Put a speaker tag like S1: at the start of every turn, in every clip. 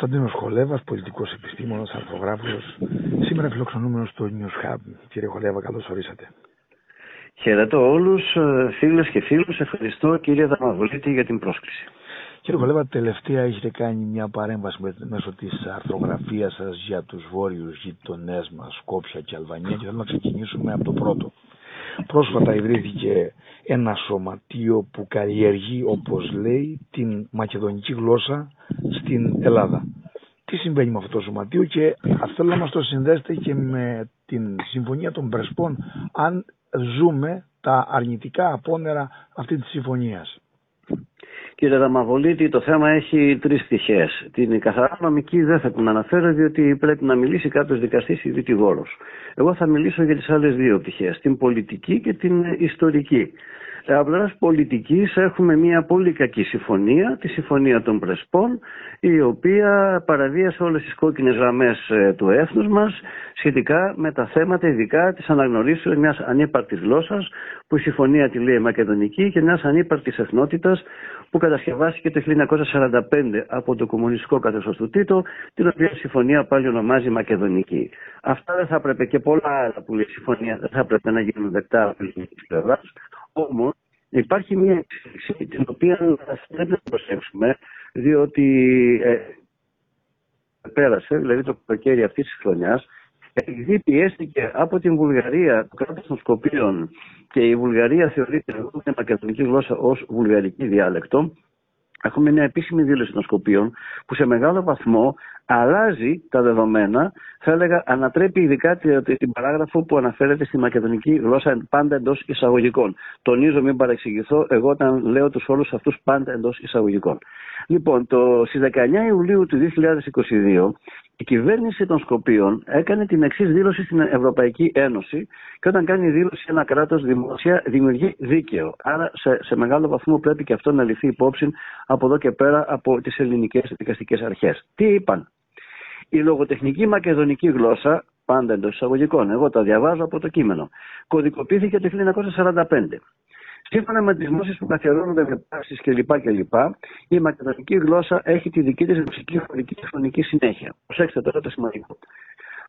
S1: Κωνσταντίνος Χολέβας, πολιτικός επιστήμονας, αρθρογράφος, σήμερα φιλοξενούμενος στο News Hub. Κύριε Χολέβα, καλώς ορίσατε.
S2: Χαιρετώ όλους, ε, φίλες και φίλους. Ευχαριστώ κύριε Δαμαβολίτη για την πρόσκληση.
S1: Κύριε Χολέβα, τελευταία έχετε κάνει μια παρέμβαση μέσω της αρθρογραφίας σας για τους βόρειους γειτονές μας, Σκόπια και Αλβανία, και θέλουμε να ξεκινήσουμε από το πρώτο. Πρόσφατα ιδρύθηκε ένα σωματείο που καλλιεργεί, όπως λέει, την μακεδονική γλώσσα στην Ελλάδα. Τι συμβαίνει με αυτό το σωματείο και θέλω να μας το συνδέσετε και με την Συμφωνία των Πρεσπών αν ζούμε τα αρνητικά απόνερα αυτή της συμφωνίας.
S2: Κύριε Δαμαβολίτη, το θέμα έχει τρεις πτυχές. Την καθαρά νομική δεν θα την αναφέρω, διότι πρέπει να μιλήσει κάποιος δικαστής ή δικηγόρος. Εγώ θα μιλήσω για τις άλλες δύο πτυχές, την πολιτική και την ιστορική. Από πλευράς πολιτικής έχουμε μια πολύ κακή συμφωνία, τη συμφωνία των Πρεσπών, η οποία παραβίασε όλες τις κόκκινες γραμμές ε, του έθνους μας σχετικά με τα θέματα ειδικά της αναγνωρίσεως μιας ανύπαρτη γλώσσας, που η συμφωνία τη λέει μακεδονική, και μιας ανύπαρτη εθνότητας που κατασκευάστηκε το 1945 από το κομμουνιστικό καθεστώς του Τίτο, την οποία συμφωνία πάλι ονομάζει Μακεδονική. Αυτά δεν θα έπρεπε και πολλά άλλα που λέει η συμφωνία δεν θα έπρεπε να γίνουν δεκτά από την πλευράς. Όμως υπάρχει μια εξέλιξη την οποία πρέπει να προσέξουμε, διότι ε, πέρασε, δηλαδή το καλοκαίρι αυτής της χρονιάς, επειδή πιέστηκε από την Βουλγαρία, το κράτος των Σκοπίων και η Βουλγαρία θεωρείται την μακεδονική γλώσσα ως βουλγαρική διάλεκτο, έχουμε μια επίσημη δήλωση των Σκοπίων που σε μεγάλο βαθμό αλλάζει τα δεδομένα, θα έλεγα ανατρέπει ειδικά την παράγραφο που αναφέρεται στη μακεδονική γλώσσα πάντα εντός εισαγωγικών. Τονίζω, μην παρεξηγηθώ, εγώ όταν λέω τους όρους αυτούς πάντα εντός εισαγωγικών. Λοιπόν, το, στις 19 Ιουλίου του 2022 η κυβέρνηση των Σκοπίων έκανε την εξής δήλωση στην Ευρωπαϊκή Ένωση και όταν κάνει δήλωση ένα κράτος δημόσια δημιουργεί δίκαιο. Άρα σε, σε μεγάλο βαθμό πρέπει και αυτό να ληφθεί υπόψη από εδώ και πέρα από τις ελληνικές δικαστικές αρχές. Τι είπαν; Η λογοτεχνική μακεδονική γλώσσα, πάντα εντός εισαγωγικών, εγώ τα διαβάζω από το κείμενο, κωδικοποιήθηκε το 1945. Σύμφωνα με τις γνώσεις που καθιερώνονται με πράξει κλπ. κλπ. Η μακεδονική γλώσσα έχει τη δική της μουσική χωρική και φωνική συνέχεια. Προσέξτε τώρα το σημαντικό.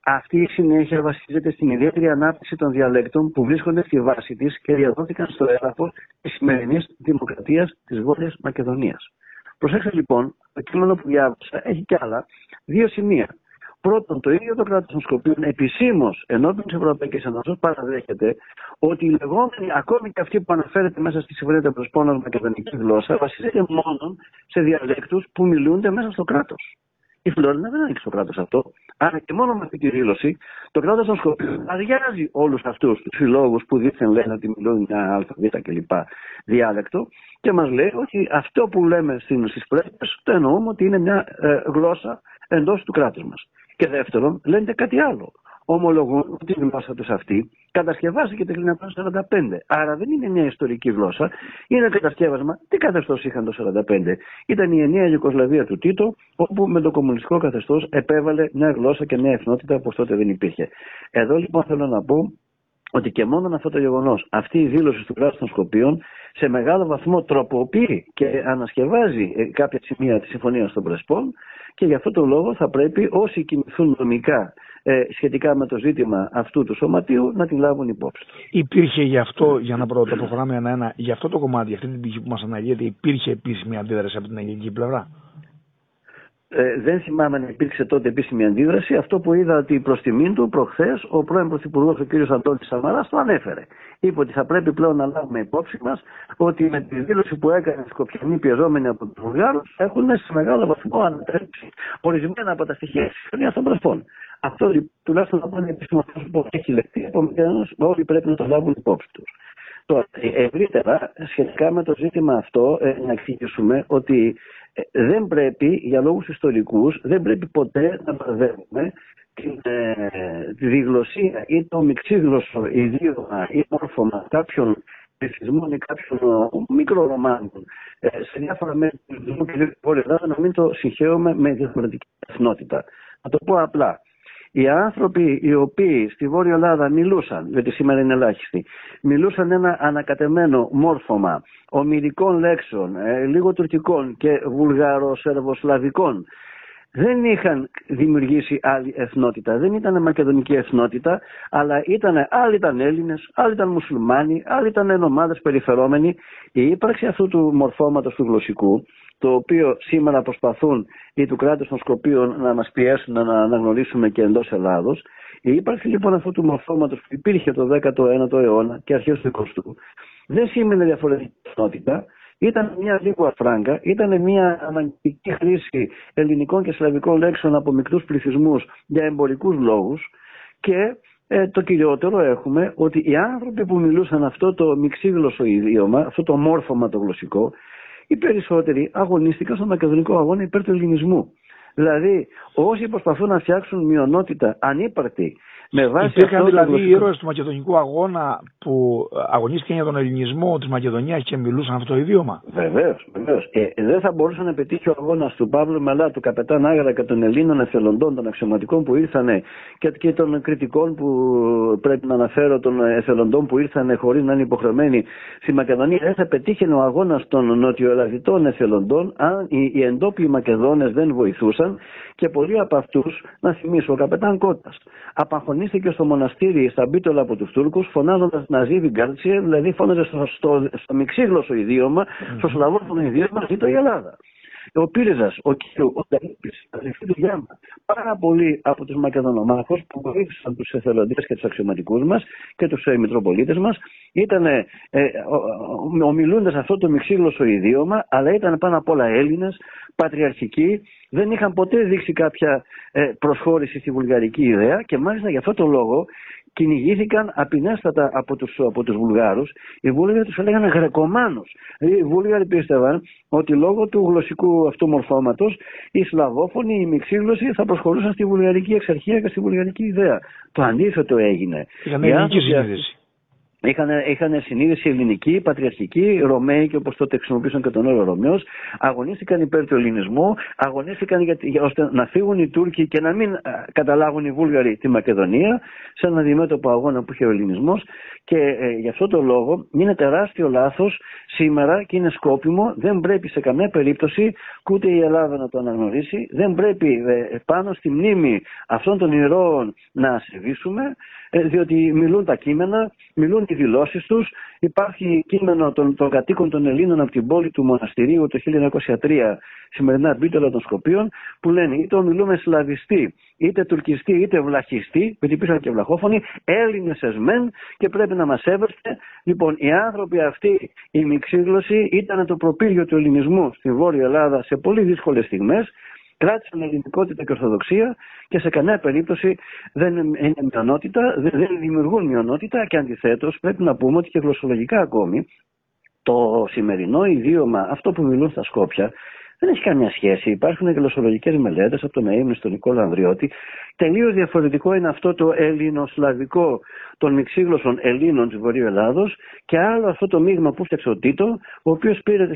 S2: Αυτή η συνέχεια βασίζεται στην ιδιαίτερη ανάπτυξη των διαλέκτων που βρίσκονται στη βάση της και διαδόθηκαν στο έδαφος της σημερινής δημοκρατίας της Βόρειας Μακεδονίας. Προσέξτε λοιπόν, το κείμενο που διάβασα έχει και άλλα δύο σημεία. Πρώτον, το ίδιο το κράτος των Σκοπίων επισήμως ενώπιον της Ευρωπαϊκής Ένωση παραδέχεται ότι η λεγόμενη, ακόμη και αυτή που αναφέρεται μέσα στη Συμφωνία των Προσπόνων μακεδονική γλώσσα, βασίζεται μόνο σε διαλέκτους που μιλούνται μέσα στο κράτος. Η Φλόρινα δεν ανήκει στο κράτος αυτό. Άρα και μόνο με αυτή τη δήλωση το κράτος των Σκοπίων αδειάζει όλους αυτούς τους συλλόγους που δίθεν λένε ότι μιλούν μια ΑΒ κλπ. διάλεκτο και μας λέει ότι αυτό που λέμε στις πρέσβε το εννοούμε ότι είναι μια ε, γλώσσα εντός του κράτους μας. Και δεύτερον, λένε κάτι άλλο. Ομολογούν ότι η γλώσσα τους αυτή κατασκευάστηκε το 1945. Άρα δεν είναι μια ιστορική γλώσσα, είναι κατασκεύασμα. Τι καθεστώς είχαν το 1945. Ήταν η ενιαία Ιουκοσλαβία του Τίτο, όπου με το κομμουνιστικό καθεστώς επέβαλε μια γλώσσα και μια εθνότητα που τότε δεν υπήρχε. Εδώ λοιπόν θέλω να πω ότι και μόνο αυτό το γεγονός, αυτή η δήλωση του κράτου των Σκοπίων, σε μεγάλο βαθμό τροποποιεί και ανασκευάζει ε, κάποια σημεία της Συμφωνίας των Πρεσπών και γι' αυτό το λόγο θα πρέπει όσοι κινηθούν νομικά ε, σχετικά με το ζήτημα αυτού του σωματείου να την λάβουν υπόψη.
S1: Υπήρχε γι' αυτό, για να το προχωράμε ένα-ένα, γι' αυτό το κομμάτι, αυτή την πηγή που μας αναλύεται, υπήρχε επίσημη αντίδραση από την ελληνική πλευρά;
S2: Ε, δεν θυμάμαι να υπήρξε τότε επίσημη αντίδραση. Αυτό που είδα ότι προς τιμήν του προχθές ο πρώην Πρωθυπουργός, ο κ. Αντώνης Σαμαράς, το ανέφερε. Είπε ότι θα πρέπει πλέον να λάβουμε υπόψη μας ότι με τη δήλωση που έκανε οι Σκοπιανοί πιεζόμενοι από τους Βουλγάρους έχουν σε μεγάλο βαθμό ανατρέψει ορισμένα από τα στοιχεία της συμφωνία των Πρεσπών. Αυτό τουλάχιστον να πάνε επίσημα που έχει λεχθεί, επομένω όλοι πρέπει να το λάβουν υπόψη τους. Τώρα, ευρύτερα, σχετικά με το ζήτημα αυτό, ε, να εξηγήσουμε ότι ε, δεν πρέπει, για λόγους ιστορικούς, δεν πρέπει ποτέ να μπερδεύουμε την, ε, τη διγλωσία ή το μυξίγλωσσο ιδίωμα ή μόρφωμα κάποιων πληθυσμών ή κάποιων ε, μικρορομάνων ε, σε διάφορα μέρη του πληθυσμού και τη Βόρειας Ελλάδα να μην το συγχαίουμε με διαφορετική εθνότητα. Να το πω απλά. Οι άνθρωποι οι οποίοι στη Βόρεια Ελλάδα μιλούσαν, γιατί σήμερα είναι ελάχιστοι, μιλούσαν ένα ανακατεμένο μόρφωμα ομυρικών λέξεων, ε, λίγο τουρκικών και βουλγαρο-σερβοσλαβικών, δεν είχαν δημιουργήσει άλλη εθνότητα. Δεν ήταν μακεδονική εθνότητα, αλλά ήταν, άλλοι ήταν Έλληνες, άλλοι ήταν μουσουλμάνοι, άλλοι ήταν ομάδες περιφερόμενοι. Η ύπαρξη αυτού του μορφώματος του γλωσσικού, το οποίο σήμερα προσπαθούν οι του κράτους των Σκοπίων να μας πιέσουν να αναγνωρίσουμε και εντός Ελλάδος, η ύπαρξη λοιπόν αυτού του μορφώματος που υπήρχε το 19ο αιώνα και αρχές του 20ου, δεν σήμαινε διαφορετική εθνότητα, ήταν μια λίγο αφράγκα, ήταν μια αναγκητική χρήση ελληνικών και σλαβικών λέξεων από μικρούς πληθυσμούς για εμπορικούς λόγους. Και ε, το κυριότερο έχουμε ότι οι άνθρωποι που μιλούσαν αυτό το μειξίγλωσσο ιδίωμα, αυτό το μόρφωμα το γλωσσικό, οι περισσότεροι αγωνίστηκαν στον μακεδονικό αγώνα υπέρ του ελληνισμού. Δηλαδή, όσοι προσπαθούν να φτιάξουν μειονότητα ανύπαρκτη
S1: με βάση Υπήρχαν δηλαδή οι ήρωες του Μακεδονικού αγώνα που αγωνίστηκαν για τον ελληνισμό της Μακεδονίας και μιλούσαν αυτό το ιδίωμα;
S2: Βεβαίως, βεβαίως. Ε, δεν θα μπορούσε να πετύχει ο αγώνας του Παύλου Μελά, του καπετάν Άγρα και των Ελλήνων εθελοντών, των αξιωματικών που ήρθαν και, και των κριτικών που πρέπει να αναφέρω, των εθελοντών που ήρθαν χωρίς να είναι υποχρεωμένοι στη Μακεδονία. Δεν θα πετύχει ο αγώνας των νοτιοελλαδιτών εθελοντών αν οι, οι εντόπιοι Μακεδόνες δεν βοηθούσαν και πολλοί από αυτούς, να θυμίσω, ο καπετάν Κότα απαγχωνίστηκε στο μοναστήρι στα Μπίτολα από τους Τούρκους, φωνάζοντας να ζει Γκάρτσια, δηλαδή φώναζε στο, στο, στο μυξίγλωσσο ιδίωμα, στο σλαβόφωνο ιδίωμα, ζήτω η Ελλάδα. Ο Πύρεζα, ο Κύριο, ο Ταλίπη, αδελφοί του Γιάννα, πάρα πολλοί από τους Μακεδονομάχους που βοήθησαν τους εθελοντές και τους αξιωματικούς μας και τους ε, Μητροπολίτες μας, ήταν ε, ομιλούνται αυτό το μυξίγλωσσο ιδίωμα, αλλά ήταν πάνω απ' όλα Έλληνες, πατριαρχικοί, δεν είχαν ποτέ δείξει κάποια ε, προσχώρηση στη βουλγαρική ιδέα και μάλιστα για αυτό το λόγο κυνηγήθηκαν απεινέστατα από τους, από τους Βουλγάρους. Οι Βούλγαροι τους έλεγαν Γρεκομάνους. Δηλαδή οι Βούλγαροι πίστευαν ότι λόγω του γλωσσικού αυτού μορφώματος οι Σλαβόφωνοι, οι μειξίγλωσσοι θα προσχωρούσαν στη βουλγαρική εξαρχία και στη βουλγαρική ιδέα. Το αντίθετο έγινε.
S1: Είχαν ελληνική συνείδηση.
S2: Είχαν, είχαν συνείδηση ελληνική, πατριαρχική, Ρωμαίοι όπως τότε χρησιμοποιούσαν και τον όρο Ρωμαίος, αγωνίστηκαν υπέρ του ελληνισμού, αγωνίστηκαν για, για, ώστε να φύγουν οι Τούρκοι και να μην καταλάβουν οι Βούλγαροι τη Μακεδονία, σε ένα αντιμέτωπο αγώνα που είχε ο ελληνισμός. Και ε, γι' αυτό το λόγο είναι τεράστιο λάθος σήμερα και είναι σκόπιμο, δεν πρέπει σε καμία περίπτωση ούτε η Ελλάδα να το αναγνωρίσει, δεν πρέπει ε, πάνω στη μνήμη αυτών των ηρώων να ασεβήσουμε, ε, διότι μιλούν τα κείμενα, μιλούν οι δηλώσεις τους. Υπάρχει κείμενο των, των κατοίκων των Ελλήνων από την πόλη του μοναστηρίου το 1903, σημερινά μπίτολα των Σκοπίων, που λένε είτε ομιλούμε σλαβιστή, είτε τουρκιστή, είτε βλαχιστή, γιατί υπήρχαν και βλαχόφωνοι, Έλληνες εσμέν και πρέπει να μας έβρεστε. Λοιπόν, οι άνθρωποι αυτοί, η μειξίγλωση, ήταν το προπύργιο του ελληνισμού στη Βόρεια Ελλάδα σε πολύ δύσκολες στιγμές κράτησαν ελληνικότητα και ορθοδοξία και σε κανένα περίπτωση δεν είναι μειονότητα, δεν δημιουργούν μειονότητα και αντιθέτως πρέπει να πούμε ότι και γλωσσολογικά ακόμη το σημερινό ιδίωμα, αυτό που μιλούν στα Σκόπια, δεν έχει καμία σχέση. Υπάρχουν γλωσσολογικές μελέτες από τον Αίμνη στον Νικόλα Ανδριώτη. Τελείως διαφορετικό είναι αυτό το ελληνοσλαβικό των μυξίγλωσσων Ελλήνων της Βορείου Ελλάδος και άλλο αυτό το μείγμα που φτιάξε ο Τίτο, ο οποίος πήρε το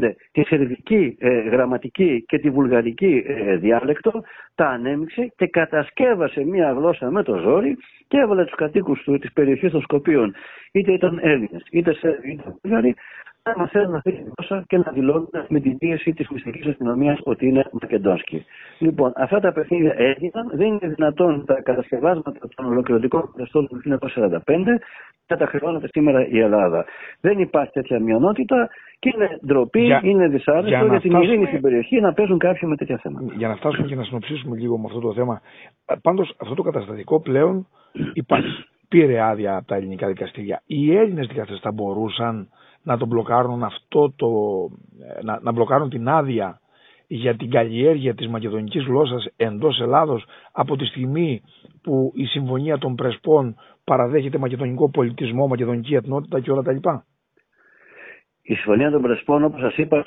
S2: 1945 τη σερβική ε, γραμματική και τη βουλγαρική ε, διάλεκτο, τα ανέμειξε και κατασκεύασε μία γλώσσα με το ζόρι και έβαλε τους κατοίκους τη περιοχή των Σκοπίων, είτε ήταν Έλληνες, είτε Σέρβοι, είτε Βουλγαροί, να θέλουν αυτή τη γλώσσα και να δηλώνουν με την πίεση της μυστικής αστυνομίας ότι είναι Μακεντόσκι. Λοιπόν, αυτά τα παιχνίδια έγιναν. Δεν είναι δυνατόν τα κατασκευάσματα των ολοκληρωτικών καθεστώτων του 1945 να τα χρεώνεται σήμερα η Ελλάδα. Δεν υπάρχει τέτοια μειονότητα και είναι ντροπή, για, είναι δυσάρεστο για, για την φτάσουμε... ειρήνη στην περιοχή να παίζουν κάποιοι με τέτοια θέματα.
S1: Για να φτάσουμε και να συνοψίσουμε λίγο με αυτό το θέμα. Πάντως αυτό το καταστατικό πλέον υπάρχει. Πήρε άδεια από τα ελληνικά δικαστήρια. Οι Έλληνες δικαστές θα μπορούσαν να τον μπλοκάρουν αυτό το, να, να μπλοκάρουν την άδεια για την καλλιέργεια της μακεδονικής γλώσσας εντός Ελλάδος από τη στιγμή που η Συμφωνία των Πρεσπών παραδέχεται μακεδονικό πολιτισμό, μακεδονική εθνότητα και όλα τα λοιπά.
S2: Η Συμφωνία των Πρεσπών, όπως σας είπα,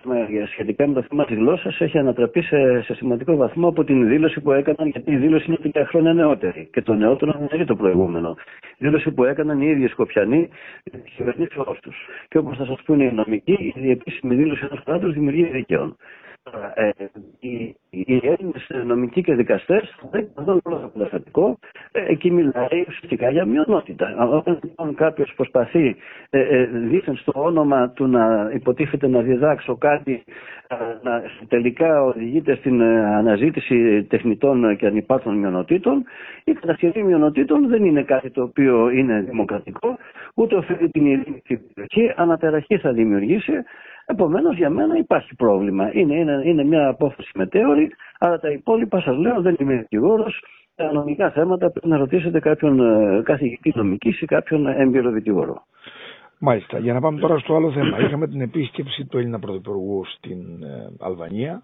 S2: σχετικά με το θέμα της γλώσσας, έχει ανατραπεί σε, σε σημαντικό βαθμό από την δήλωση που έκαναν, γιατί η δήλωση είναι τρία χρόνια νεότερη. Και το νεότερο δεν είναι το προηγούμενο. Η δήλωση που έκαναν οι ίδιοι Σκοπιανοί, οι κυβερνήσεις τους. Και όπως θα σας πούνε οι νομικοί, η επίσημη δήλωση ενός κράτους δημιουργεί δικαίων. Ε, η, η οι Έλληνες νομικοί και δικαστές θα πρέπει να δουν όλο το καταστατικό. Ε, εκεί μιλάει ουσιαστικά για μειονότητα. Όταν λοιπόν κάποιος προσπαθεί ε, ε, δίθεν στο όνομα του να υποτίθεται να διδάξω κάτι, να τελικά οδηγείται στην αναζήτηση τεχνητών και ανυπάρτων μειονοτήτων, η κατασκευή μειονοτήτων δεν είναι κάτι το οποίο είναι δημοκρατικό, ούτε οφείλει την ειρήνη στην περιοχή, ανατεραχή θα δημιουργήσει. Επομένως, για μένα υπάρχει πρόβλημα. Είναι, είναι, είναι μια απόφαση μετέωρη, αλλά τα υπόλοιπα σας λέω δεν είμαι δικηγόρος. Τα νομικά θέματα πρέπει να ρωτήσετε κάποιον ε, καθηγητή νομικής ή κάποιον έμπειρο δικηγόρο.
S1: Μάλιστα. Για να πάμε τώρα στο άλλο θέμα. Είχαμε την επίσκεψη του Έλληνα Πρωθυπουργού στην ε, Αλβανία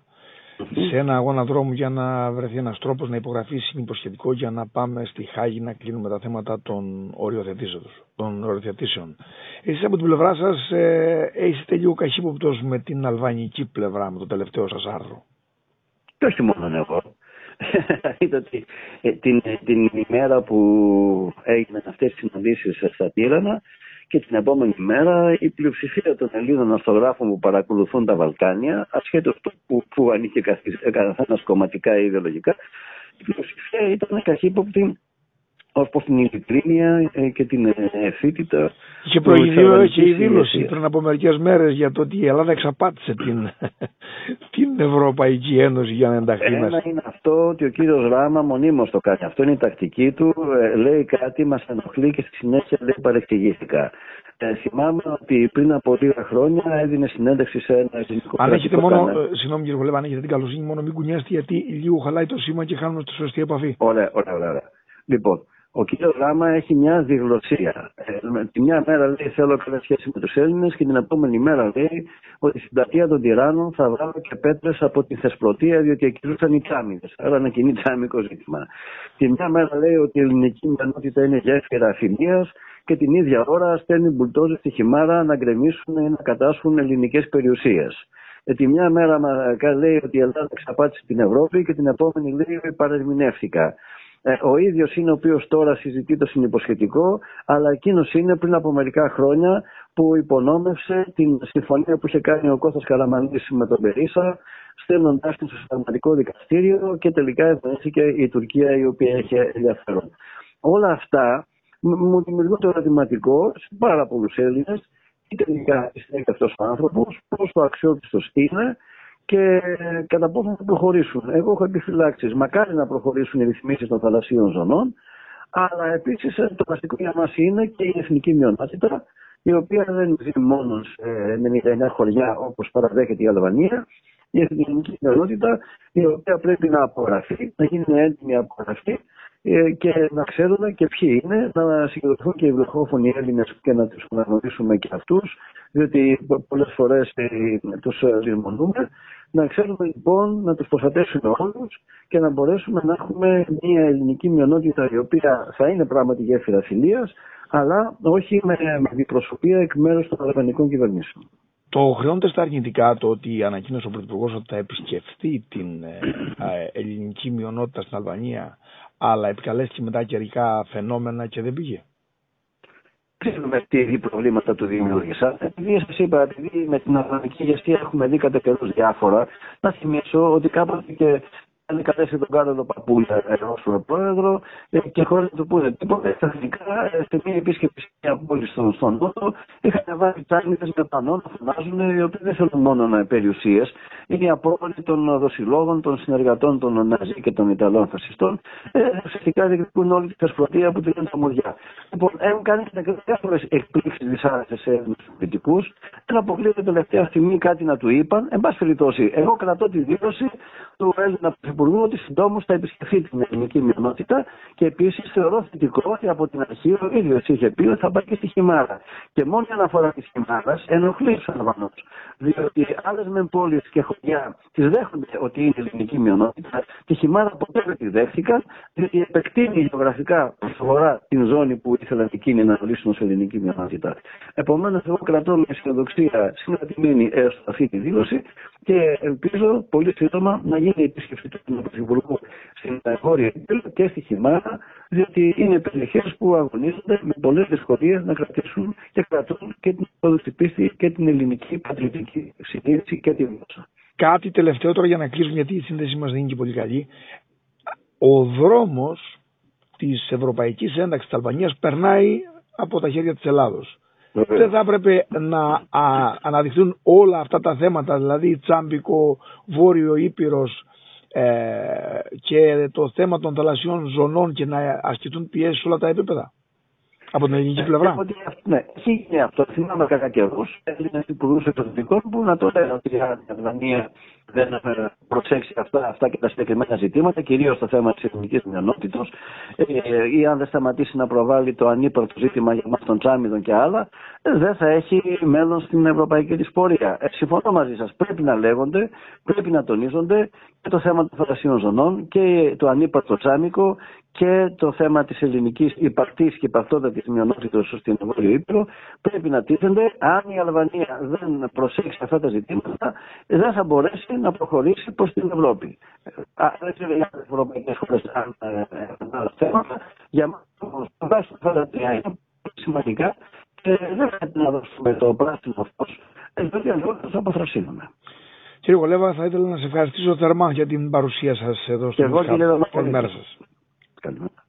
S1: σε ένα αγώνα δρόμου για να βρεθεί ένας τρόπος να υπογραφεί συνυποσχετικό για να πάμε στη Χάγη να κλείνουμε τα θέματα των οριοθετήσεων. Εσείς από την πλευρά σας ε, είστε λίγο καχύποπτος με την αλβανική πλευρά, με το τελευταίο σας άρθρο;
S2: Και όχι μόνο εγώ. Είδατε ε, την, την ημέρα που έγιναν αυτές τις συναντήσεις στα Τύρανα και την επόμενη μέρα η πλειοψηφία των Ελλήνων αυτογράφων που παρακολουθούν τα Βαλκάνια, ασχέτως του που, που ανήκε καθένας κομματικά ή ιδεολογικά, η πλειοψηφία ήταν καχύποπτη ως προς την ειλικρίνεια ε, και την ευθύτητα.
S1: Είχε προηγηθεί και η δήλωση πριν από μερικές μέρες για το ότι η Ελλάδα εξαπάτησε την, την Ευρωπαϊκή Ένωση για να ενταχθεί
S2: μέσα. Ένα είναι αυτό ότι ο κύριος Ράμα μονίμως το κάνει. Αυτό είναι η τακτική του. Ε, λέει κάτι, μας ενοχλεί και στη συνέχεια δεν παρεξηγήθηκα. Ε, θυμάμαι ότι πριν από λίγα χρόνια έδινε συνέντευξη σε ένα ελληνικό
S1: Αν έχετε μόνο, ε, συγγνώμη κύριε Βολέβα, αν έχετε την καλοσύνη, μόνο μην κουνιάστε γιατί λίγο χαλάει το σήμα και χάνουμε τη σωστή επαφή.
S2: Ωραία, ωραία, ωραία. Λοιπόν, ο κύριος Ράμα έχει μια διγλωσία. Ε, τη μια μέρα λέει θέλω καλή σχέση με τους Έλληνες και την επόμενη μέρα λέει ότι στην πλατεία των τυράννων θα βγάλω και πέτρες από τη Θεσπρωτεία διότι εκκυρούσαν οι τσάμιδε. Άρα ένα κοινή τσάμικο ζήτημα. Τη μια μέρα λέει ότι η ελληνική μειονότητα είναι γέφυρα αφημίας και την ίδια ώρα στέλνει μπουλτόζε στη χυμάρα να γκρεμίσουν ή να κατάσχουν ελληνικές περιουσίες. Ε, τη μια μέρα λέει ότι η Ελλάδα εξαπάτησε την Ευρώπη και την επόμενη λέει παρερμηνεύτηκα. Ε, ο ίδιος είναι ο οποίος τώρα συζητεί το συνυποσχετικό, αλλά εκείνος είναι πριν από μερικά χρόνια που υπονόμευσε την συμφωνία που είχε κάνει ο Κώστας Καραμανλής με τον Περίσα, στέλνοντάς την στο συνταγματικό δικαστήριο και τελικά ευνοήθηκε η Τουρκία η οποία είχε ενδιαφέρον. Όλα αυτά μου δημιουργούν το ερωτηματικό σε πάρα πολλούς Έλληνες τι τελικά πιστεύει αυτός ο άνθρωπος, πόσο αξιόπιστος είναι και κατά πόσο θα προχωρήσουν. Εγώ έχω επιφυλάξεις. Μακάρι να προχωρήσουν οι ρυθμίσεις των θαλασσίων ζωνών, αλλά επίσης το βασικό για μας είναι και η εθνική μειονότητα, η οποία δεν ζει μόνο σε 99 χωριά όπως παραδέχεται η Αλβανία. Η εθνική μειονότητα, η οποία πρέπει να απογραφεί, να γίνει μια έντιμη απογραφή ε, και να ξέρουμε και ποιοι είναι, να συγκεντρωθούν και οι βλεχόφωνοι Έλληνες και να τους αναγνωρίσουμε και αυτούς, διότι πολλές φορές ε, τους λησμονούμε να ξέρουμε λοιπόν να τους προστατεύσουμε όλους και να μπορέσουμε να έχουμε μια ελληνική μειονότητα η οποία θα είναι πράγματι γέφυρα φιλίας αλλά όχι με, με διπροσωπεία εκ μέρους των αλβανικών κυβερνήσεων.
S1: Το χρεώνεται στα αρνητικά το ότι ανακοίνωσε ο Πρωθυπουργός ότι θα επισκεφθεί την ε, ε, ελληνική μειονότητα στην Αλβανία αλλά επικαλέστηκε μετά καιρικά φαινόμενα και δεν πήγε
S2: ξέρουμε τι προβλήματα του δημιούργησα. Επειδή σας είπα, επειδή με την Αλβανική ηγεσία έχουμε δει κατά καιρούς διάφορα, να θυμίσω ότι κάποτε και ανεκατέσει τον Κάρολο Παπούλια ως πρόεδρο ε, και χωρίς να του πούνε τίποτα. Ξαφνικά ε, σε μια επίσκεψη σε μια πόλη στον, στον Νότο είχαν βάλει τσάγνητε με πανό να φωνάζουν οι οποίοι δεν θέλουν μόνο να περιουσίες. Είναι η απόβολη των δοσιλόγων, των συνεργατών των Ναζί και των Ιταλών φασιστών. Ε, ουσιαστικά διεκδικούν όλη τη θεσπρωτεία που τη λένε τα μοριά. Λοιπόν, έχουν κάνει διάφορες εκπλήξεις δυσάρεστες σε Έλληνε πολιτικού. Δεν αποκλείεται τελευταία στιγμή κάτι να του είπαν. Εν πάση περιπτώσει, εγώ κρατώ τη δήλωση του Έλληνα Πρωθυπουργού ότι συντόμως θα επισκεφθεί την ελληνική μειονότητα και επίσης θεωρώ θετικό ότι από την αρχή ο ίδιος είχε πει ότι θα πάει και στη Χιμάρα. Και μόνο η αναφορά της Χιμάρας ενοχλεί τους Αλβανούς. Διότι άλλες με πόλεις και χωριά τις δέχονται ότι είναι ελληνική μειονότητα. Τη Χιμάρα ποτέ δεν τη δέχτηκαν, διότι επεκτείνει γεωγραφικά προσφορά την ζώνη που ήθελαν εκείνοι να λύσουν ως ελληνική μειονότητα. Επομένως, εγώ κρατώ με αισιοδοξία συναντημένη έως αυτή τη δήλωση και ελπίζω πολύ σύντομα να γίνει η επίσκεψη του Πρωθυπουργού στην Βόρεια και στη Χιμάρα, διότι είναι περιοχές που αγωνίζονται με πολλές δυσκολίες να κρατήσουν και κρατούν και την ορθόδοξη πίστη και την ελληνική πατριωτική συνείδηση και τη γλώσσα.
S1: Κάτι τελευταίο τώρα για να κλείσουμε γιατί η σύνδεση μας δεν είναι και πολύ καλή. Ο δρόμος της ευρωπαϊκής ένταξης της Αλβανίας περνάει από τα χέρια της Ελλάδος. Δεν θα έπρεπε να αναδειχθούν όλα αυτά τα θέματα, δηλαδή Τσάμπικο, Βόρειο Ήπειρος ε, και το θέμα των θαλασσιών ζωνών και να ασκηθούν πιέσεις σε όλα τα επίπεδα. Από την ελληνική πλευρά.
S2: ναι, είναι αυτό. Θυμάμαι κατά καιρούς Έλληνε υπουργούς εξωτερικών που να το λένε ότι η Αλβανία δεν προσέξει αυτά, αυτά και τα συγκεκριμένα ζητήματα, κυρίως το θέμα της εθνικής μειονότητα, ε, ή αν δεν σταματήσει να προβάλλει το ανύπαρκτο ζήτημα για μας των Τσάμιδων και άλλα, ε, δεν θα έχει μέλλον στην ευρωπαϊκή της πορεία. Ε, συμφωνώ μαζί σας. Πρέπει να λέγονται, πρέπει να τονίζονται και το θέμα των θαλασσίων ζωνών και το ανύπαρκτο τσάμικο και το θέμα της ελληνικής υπαρκτής και υπαρκτότητα της μειονότητας στην Βόρειο Ήπειρο πρέπει να τίθενται. Αν η Αλβανία δεν προσέξει αυτά τα ζητήματα, δεν θα μπορέσει να προχωρήσει προς την Ευρώπη. Δεν ξέρω για τις ευρωπαϊκές χώρες αν άλλα θέματα. Για μας τουλάχιστον αυτά τα τρία είναι σημαντικά και δεν πρέπει να δώσουμε το πράσινο φως, διότι αλλιώς θα αποθρασύνουμε.
S1: Κύριε Κολέβα, θα ήθελα να σε ευχαριστήσω θερμά για την παρουσία σας εδώ στο
S2: Καλημέρα
S1: σας.
S2: calme.